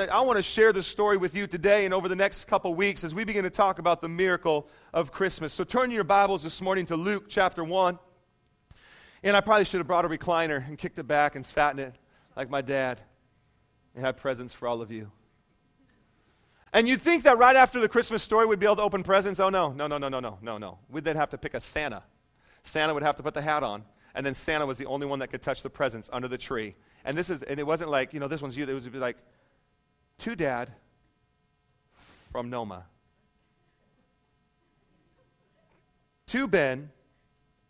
to I want to share this story with you today and over the next couple weeks as we begin to talk about the miracle of Christmas. So turn your Bibles this morning to Luke chapter 1. And I probably should have brought a recliner and kicked it back and sat in it like my dad and had presents for all of you. And you'd think that right after the Christmas story we'd be able to open presents. Oh no, no, no, no, no, no, no, no. We'd then have to pick a Santa. Santa would have to put the hat on, and then Santa was the only one that could touch the presents under the tree. And this is, and it wasn't like, you know, this one's you. It was like, to dad from Noma. To Ben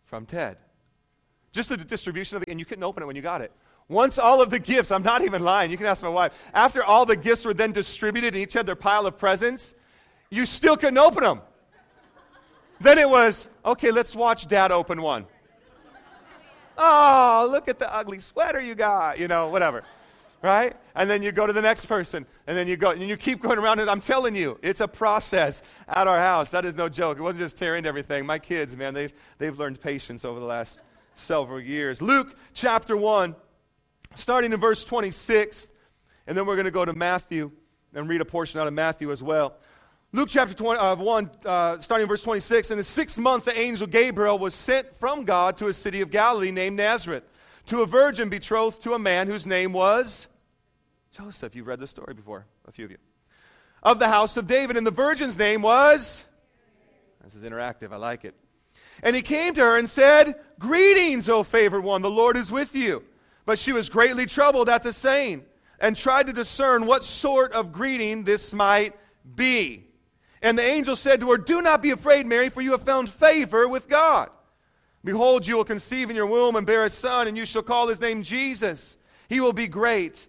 from Ted. Just the distribution of the, and you couldn't open it when you got it. Once all of the gifts, I'm not even lying, you can ask my wife, after all the gifts were then distributed and each had their pile of presents, you still couldn't open them. then it was, okay, let's watch dad open one. Oh, look at the ugly sweater you got, you know, whatever. Right? And then you go to the next person, and then you go, and you keep going around, and I'm telling you, it's a process at our house. That is no joke. It wasn't just tearing everything. My kids, man, they've, they've learned patience over the last several years. Luke chapter 1 starting in verse 26, and then we're going to go to Matthew and read a portion out of Matthew as well. Luke chapter 20, uh, 1, uh, starting in verse 26. In the sixth month, the angel Gabriel was sent from God to a city of Galilee named Nazareth to a virgin betrothed to a man whose name was Joseph. You've read this story before, a few of you. Of the house of David. And the virgin's name was. This is interactive. I like it. And he came to her and said, Greetings, O favored one, the Lord is with you. But she was greatly troubled at the saying and tried to discern what sort of greeting this might be. And the angel said to her, Do not be afraid, Mary, for you have found favor with God. Behold, you will conceive in your womb and bear a son, and you shall call his name Jesus. He will be great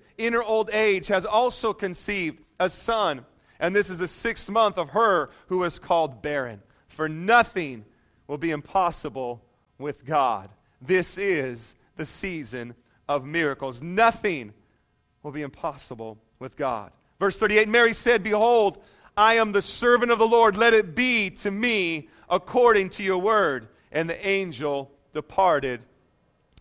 in her old age, has also conceived a son. And this is the sixth month of her who is called barren. For nothing will be impossible with God. This is the season of miracles. Nothing will be impossible with God. Verse 38 Mary said, Behold, I am the servant of the Lord. Let it be to me according to your word. And the angel departed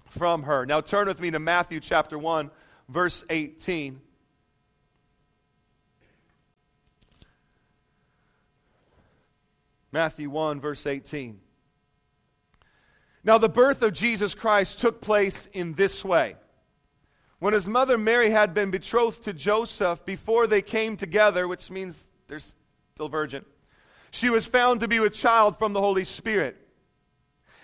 from her. Now turn with me to Matthew chapter 1, verse 18. Matthew 1, verse 18. Now, the birth of Jesus Christ took place in this way. When his mother Mary had been betrothed to Joseph before they came together, which means they're still virgin, she was found to be with child from the Holy Spirit.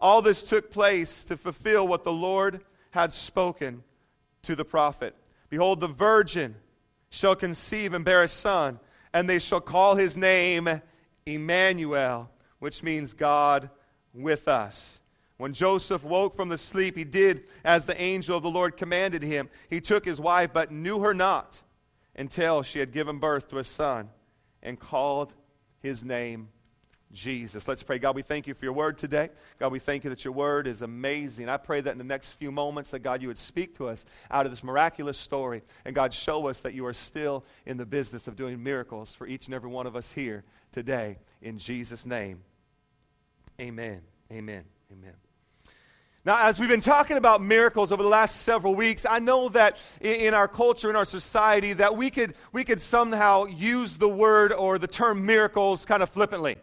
All this took place to fulfill what the Lord had spoken to the prophet. Behold, the virgin shall conceive and bear a son, and they shall call his name Emmanuel, which means God with us. When Joseph woke from the sleep, he did as the angel of the Lord commanded him. He took his wife, but knew her not until she had given birth to a son and called his name Jesus. Let's pray. God, we thank you for your word today. God, we thank you that your word is amazing. I pray that in the next few moments that God, you would speak to us out of this miraculous story. And God, show us that you are still in the business of doing miracles for each and every one of us here today. In Jesus' name, amen. Amen. Amen. Now, as we've been talking about miracles over the last several weeks, I know that in our culture, in our society, that we could, we could somehow use the word or the term miracles kind of flippantly,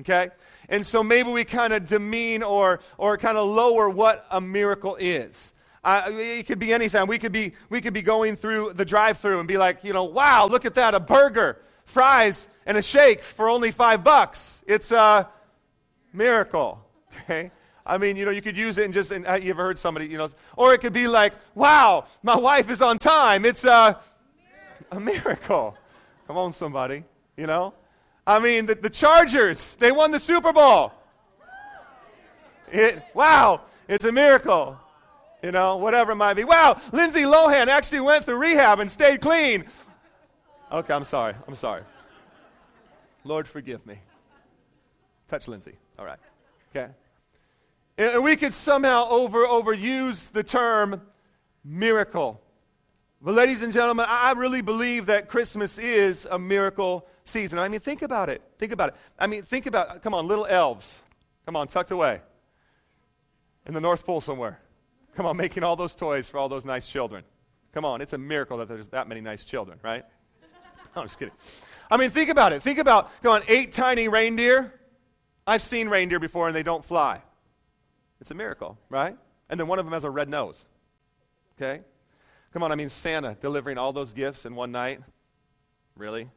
okay? And so maybe we kind of demean or, or kind of lower what a miracle is. Uh, it could be anything. We could be, we could be going through the drive through and be like, you know, wow, look at that, a burger. fries and a shake for only five bucks. It's a miracle. Okay? I mean, you know, you could use it and just, and, uh, you ever heard somebody, you know, or it could be like, wow, my wife is on time. It's a, a miracle. Come on, somebody, you know? I mean, the, the Chargers, they won the Super Bowl. It, wow, it's a miracle. You know, whatever it might be. Wow, Lindsay Lohan actually went through rehab and stayed clean. Okay, I'm sorry. I'm sorry. Lord, forgive me. Touch Lindsay. All right. Okay. And we could somehow over overuse the term miracle. But, ladies and gentlemen, I really believe that Christmas is a miracle season. I mean, think about it. Think about it. I mean, think about, come on, little elves. Come on, tucked away in the North Pole somewhere. Come on, making all those toys for all those nice children. Come on, it's a miracle that there's that many nice children, right? I'm just kidding. I mean, think about it. Think about, come on, eight tiny reindeer. I've seen reindeer before and they don't fly. It's a miracle, right? And then one of them has a red nose. Okay? Come on, I mean, Santa delivering all those gifts in one night. Really?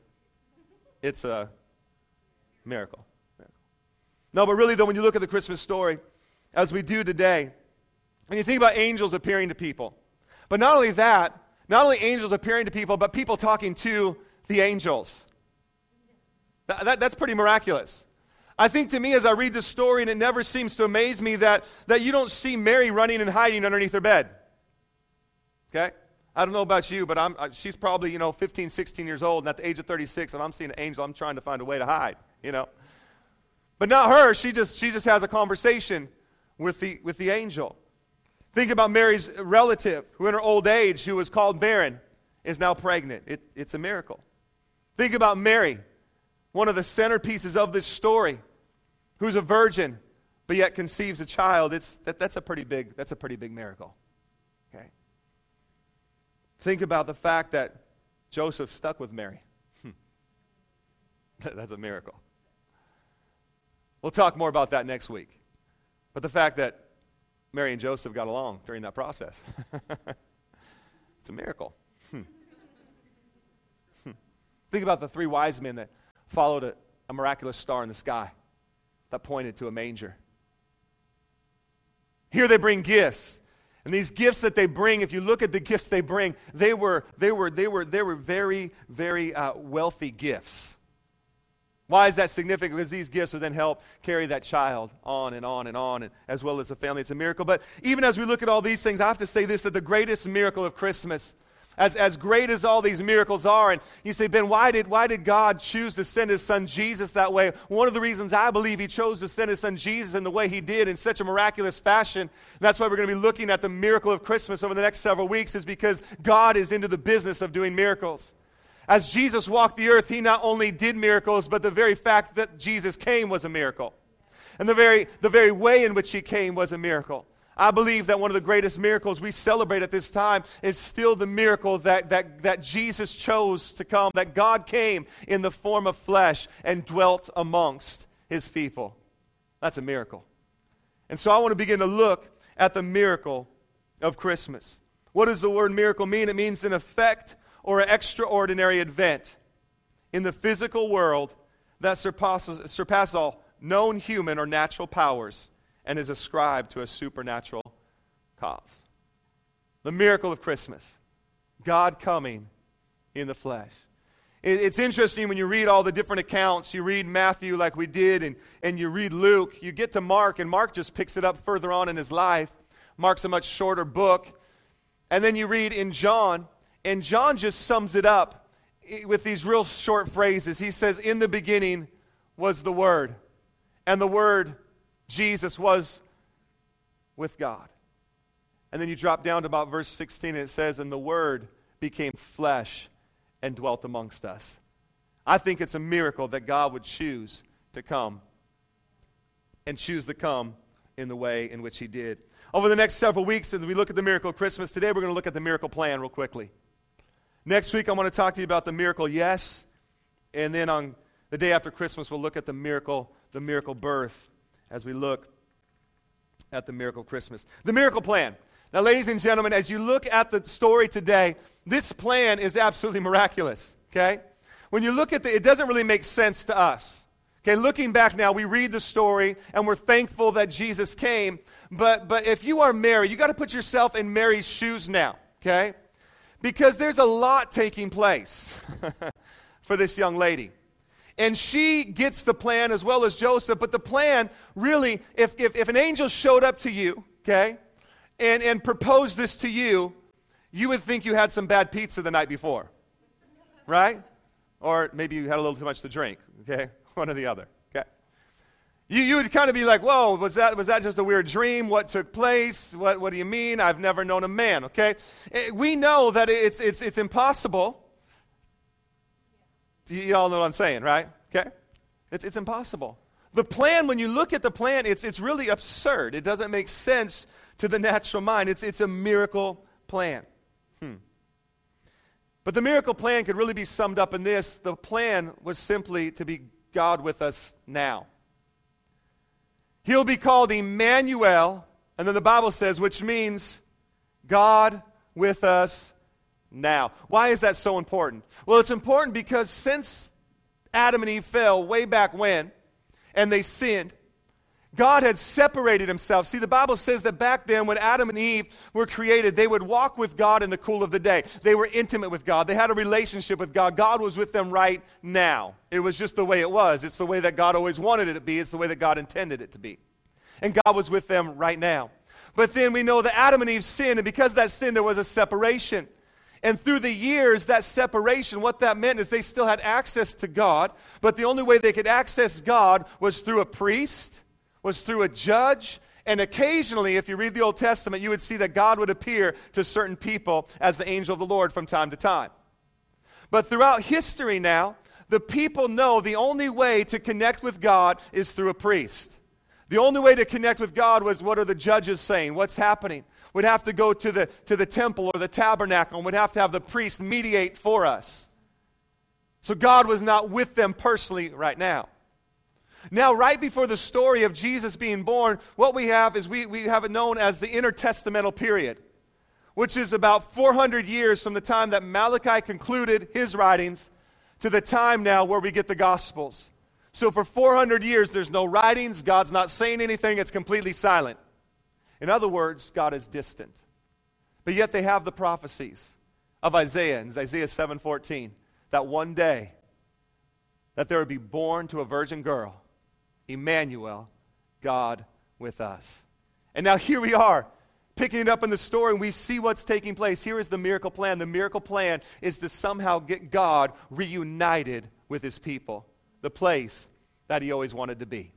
It's a miracle. No, but really, though, when you look at the Christmas story, as we do today, and you think about angels appearing to people, but not only that, not only angels appearing to people, but people talking to the angels. That, that, that's pretty miraculous. I think to me, as I read this story, and it never seems to amaze me that, that you don't see Mary running and hiding underneath her bed. Okay? I don't know about you, but I'm, she's probably, you know, 15, 16 years old, and at the age of 36, and I'm seeing an angel, I'm trying to find a way to hide, you know. But not her. She just, she just has a conversation with the, with the angel. Think about Mary's relative, who in her old age, who was called barren, is now pregnant. It, it's a miracle. Think about Mary, one of the centerpieces of this story, who's a virgin, but yet conceives a child. It's, that, that's, a pretty big, that's a pretty big miracle. Think about the fact that Joseph stuck with Mary. Hmm. that's a miracle. We'll talk more about that next week. But the fact that Mary and Joseph got along during that process, it's a miracle. Hmm. Hmm. Think about the three wise men that followed a, a miraculous star in the sky that pointed to a manger. Here they bring gifts. And these gifts that they bring, if you look at the gifts they bring, they were, they were, they were, they were very, very uh, wealthy gifts. Why is that significant? Because these gifts will then help carry that child on and on and on, and as well as the family. It's a miracle. But even as we look at all these things, I have to say this that the greatest miracle of Christmas, as, as great as all these miracles are, and you say, Ben, why did, why did God choose to send his son Jesus that way? One of the reasons I believe he chose to send his son Jesus in the way he did in such a miraculous fashion, that's why we're going to be looking at the miracle of Christmas over the next several weeks, is because God is into the business of doing miracles. As Jesus walked the earth, he not only did miracles, but the very fact that Jesus came was a miracle. And the very, the very way in which he came was a miracle. I believe that one of the greatest miracles we celebrate at this time is still the miracle that, that, that Jesus chose to come, that God came in the form of flesh and dwelt amongst his people. That's a miracle. And so I want to begin to look at the miracle of Christmas. What does the word miracle mean? It means an effect or an extraordinary event in the physical world that surpasses, surpasses all known human or natural powers and is ascribed to a supernatural cause. The miracle of Christmas God coming in the flesh. It's interesting when you read all the different accounts. You read Matthew like we did, and, and you read Luke. You get to Mark, and Mark just picks it up further on in his life. Mark's a much shorter book. And then you read in John, and John just sums it up with these real short phrases. He says, In the beginning was the Word, and the Word, Jesus, was with God. And then you drop down to about verse 16, and it says, And the Word became flesh and dwelt amongst us. I think it's a miracle that God would choose to come and choose to come in the way in which He did. Over the next several weeks, as we look at the miracle of Christmas, today we're going to look at the miracle plan real quickly. Next week, I want to talk to you about the miracle, yes. And then on the day after Christmas, we'll look at the miracle, the miracle birth, as we look at the miracle Christmas. The miracle plan. Now, ladies and gentlemen, as you look at the story today, this plan is absolutely miraculous, okay? when you look at the, it doesn't really make sense to us. Okay, looking back now, we read the story and we're thankful that Jesus came. But, but if you are Mary, you got to put yourself in Mary's shoes now, okay? Because there's a lot taking place for this young lady. And she gets the plan as well as Joseph. But the plan, really, if, if, if an angel showed up to you, okay, and, and proposed this to you, you would think you had some bad pizza the night before, right? Or maybe you had a little too much to drink, okay? One or the other, okay? You, you would kind of be like, whoa, was that, was that just a weird dream? What took place? What, what do you mean? I've never known a man, okay? Eh, we know that it's, it's, it's impossible. You all know what I'm saying, right? Okay? It's, it's impossible. The plan, when you look at the plan, it's, it's really absurd. It doesn't make sense to the natural mind. It's, it's a miracle plan. Hmm. But the miracle plan could really be summed up in this the plan was simply to be God with us now. He'll be called Emmanuel, and then the Bible says, which means God with us now. Why is that so important? Well, it's important because since Adam and Eve fell way back when, and they sinned, God had separated himself. See, the Bible says that back then, when Adam and Eve were created, they would walk with God in the cool of the day. They were intimate with God, they had a relationship with God. God was with them right now. It was just the way it was. It's the way that God always wanted it to be, it's the way that God intended it to be. And God was with them right now. But then we know that Adam and Eve sinned, and because that sin, there was a separation. And through the years, that separation, what that meant is they still had access to God, but the only way they could access God was through a priest was through a judge. And occasionally, if you read the Old Testament, you would see that God would appear to certain people as the angel of the Lord from time to time. But throughout history now, the people know the only way to connect with God is through a priest. The only way to connect with God was what are the judges saying? What's happening? We'd have to go to the, to the temple or the tabernacle and we'd have to have the priest mediate for us. So God was not with them personally right now. Now, right before the story of Jesus being born, what we have is we, we have it known as the intertestamental period, which is about 400 years from the time that Malachi concluded his writings to the time now where we get the Gospels. So, for 400 years, there's no writings, God's not saying anything, it's completely silent. In other words, God is distant. But yet they have the prophecies of Isaiah in Isaiah 7:14 that one day that there would be born to a virgin girl Emmanuel, God with us. And now here we are, picking it up in the story, and we see what's taking place. Here is the miracle plan. The miracle plan is to somehow get God reunited with his people, the place that he always wanted to be.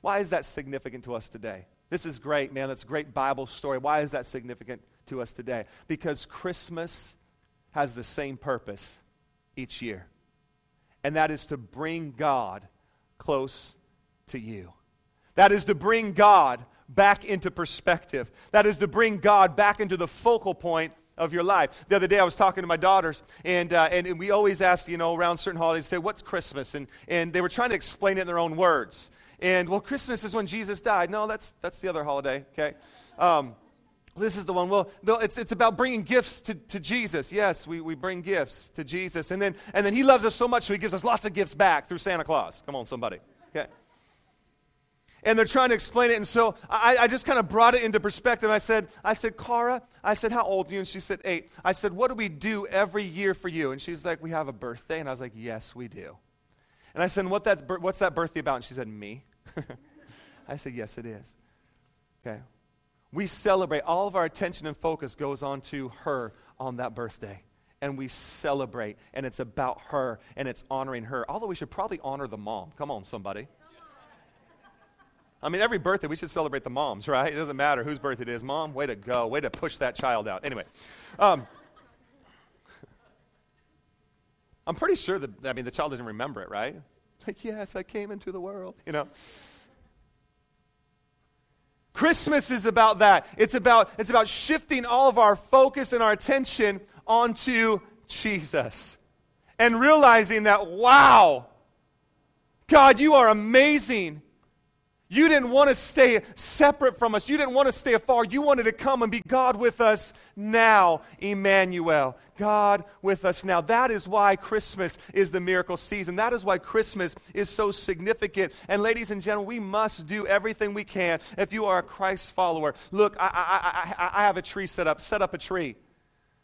Why is that significant to us today? This is great, man. That's a great Bible story. Why is that significant to us today? Because Christmas has the same purpose each year, and that is to bring God close to you. That is to bring God back into perspective. That is to bring God back into the focal point of your life. The other day I was talking to my daughters, and, uh, and, and, we always ask, you know, around certain holidays, say, what's Christmas? And, and they were trying to explain it in their own words. And, well, Christmas is when Jesus died. No, that's, that's the other holiday, okay? Um, this is the one. Well, it's, it's about bringing gifts to, to Jesus. Yes, we, we bring gifts to Jesus. And then, and then he loves us so much, so he gives us lots of gifts back through Santa Claus. Come on, somebody. Okay and they're trying to explain it. And so I, I just kind of brought it into perspective. I said, I said, Cara, I said, how old are you? And she said, eight. I said, what do we do every year for you? And she's like, we have a birthday. And I was like, yes, we do. And I said, what that, what's that birthday about? And she said, me. I said, yes, it is. Okay. We celebrate. All of our attention and focus goes on to her on that birthday. And we celebrate. And it's about her. And it's honoring her. Although we should probably honor the mom. Come on, somebody. I mean, every birthday, we should celebrate the moms, right? It doesn't matter whose birthday it is. Mom, way to go. Way to push that child out. Anyway, um, I'm pretty sure that, I mean, the child doesn't remember it, right? Like, yes, I came into the world, you know. Christmas is about that. It's about, it's about shifting all of our focus and our attention onto Jesus and realizing that, wow, God, you are amazing. You didn't want to stay separate from us. You didn't want to stay afar. You wanted to come and be God with us now, Emmanuel. God with us now. That is why Christmas is the miracle season. That is why Christmas is so significant. And, ladies and gentlemen, we must do everything we can if you are a Christ follower. Look, I, I, I, I have a tree set up. Set up a tree.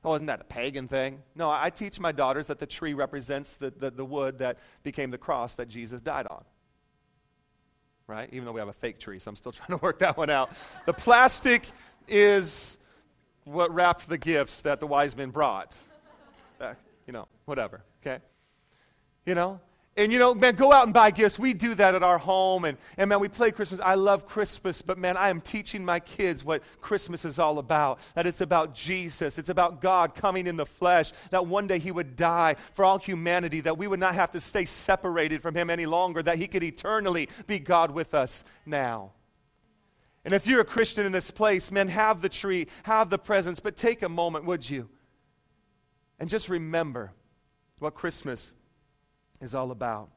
Oh, isn't that a pagan thing? No, I teach my daughters that the tree represents the, the, the wood that became the cross that Jesus died on right? Even though we have a fake tree, so I'm still trying to work that one out. The plastic is what wrapped the gifts that the wise men brought. Uh, you know, whatever, okay? You know, and you know, man, go out and buy gifts. We do that at our home. And, and man, we play Christmas. I love Christmas, but man, I am teaching my kids what Christmas is all about. That it's about Jesus. It's about God coming in the flesh. That one day he would die for all humanity. That we would not have to stay separated from him any longer. That he could eternally be God with us now. And if you're a Christian in this place, man, have the tree, have the presents, but take a moment, would you? And just remember what Christmas is all about.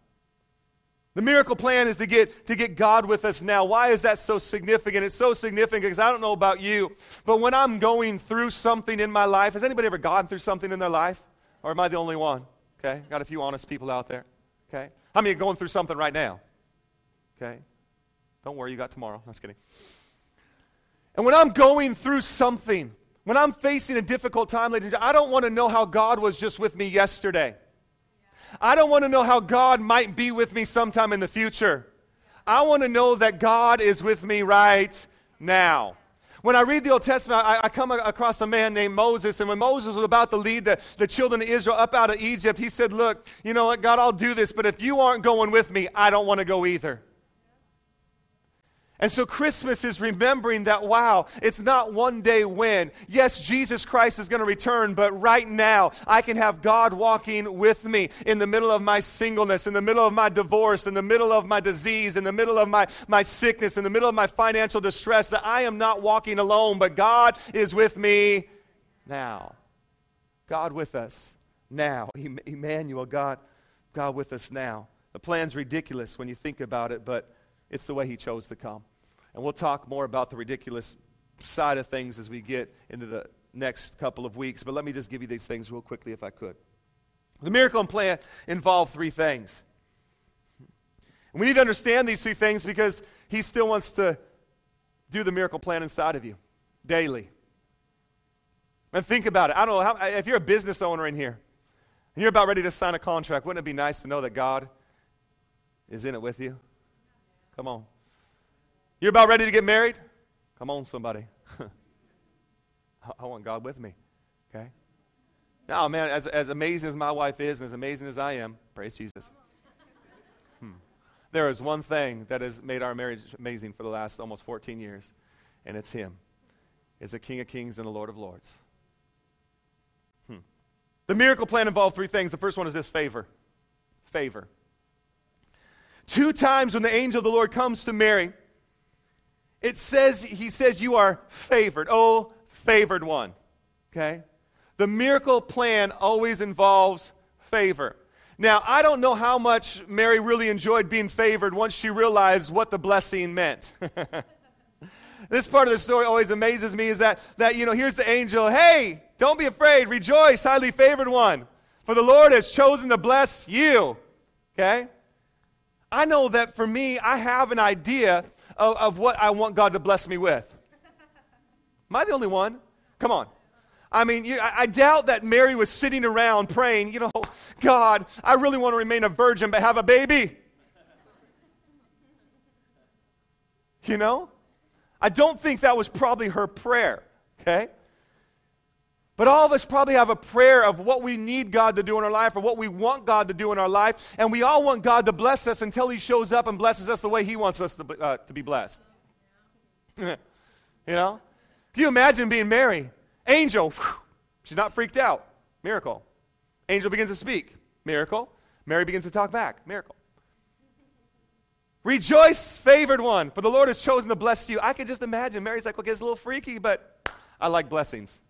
The miracle plan is to get, to get God with us now. Why is that so significant? It's so significant because I don't know about you, but when I'm going through something in my life, has anybody ever gone through something in their life? Or am I the only one? Okay, got a few honest people out there. Okay, how many are going through something right now? Okay, don't worry, you got tomorrow. No, just kidding. And when I'm going through something, when I'm facing a difficult time, ladies, and gentlemen, I don't want to know how God was just with me yesterday. I don't want to know how God might be with me sometime in the future. I want to know that God is with me right now. When I read the Old Testament, I, I, come across a man named Moses, and when Moses was about to lead the, the children of Israel up out of Egypt, he said, Look, you know what, God, I'll do this, but if you aren't going with me, I don't want to go either. And so Christmas is remembering that, wow, it's not one day when. Yes, Jesus Christ is going to return, but right now I can have God walking with me in the middle of my singleness, in the middle of my divorce, in the middle of my disease, in the middle of my, my sickness, in the middle of my financial distress, that I am not walking alone, but God is with me now. God with us now. Emmanuel, God, God with us now. The plan's ridiculous when you think about it, but it's the way he chose to come. And we'll talk more about the ridiculous side of things as we get into the next couple of weeks. But let me just give you these things real quickly, if I could. The miracle and plan involve three things. And we need to understand these three things because he still wants to do the miracle plan inside of you daily. And think about it. I don't know how, if you're a business owner in here and you're about ready to sign a contract, wouldn't it be nice to know that God is in it with you? Come on. You're about ready to get married? Come on, somebody. I want God with me. Okay? Now, man, as, as amazing as my wife is and as amazing as I am, praise Jesus. Hmm. There is one thing that has made our marriage amazing for the last almost 14 years, and it's Him. It's the King of Kings and the Lord of Lords. Hmm. The miracle plan involved three things. The first one is this favor. Favor. Two times when the angel of the Lord comes to Mary, it says, he says, you are favored. Oh, favored one. Okay? The miracle plan always involves favor. Now, I don't know how much Mary really enjoyed being favored once she realized what the blessing meant. this part of the story always amazes me is that, that, you know, here's the angel, hey, don't be afraid, rejoice, highly favored one, for the Lord has chosen to bless you. Okay? I know that for me, I have an idea of, of what I want God to bless me with. Am I the only one? Come on. I mean, you, I, I, doubt that Mary was sitting around praying, you know, God, I really want to remain a virgin but have a baby. You know? I don't think that was probably her prayer, okay? But all of us probably have a prayer of what we need God to do in our life or what we want God to do in our life. And we all want God to bless us until He shows up and blesses us the way He wants us to, uh, to be blessed. you know? Can you imagine being Mary? Angel, whew, she's not freaked out. Miracle. Angel begins to speak. Miracle. Mary begins to talk back. Miracle. Rejoice, favored one, for the Lord has chosen to bless you. I can just imagine Mary's like, well, it gets a little freaky, but I like blessings.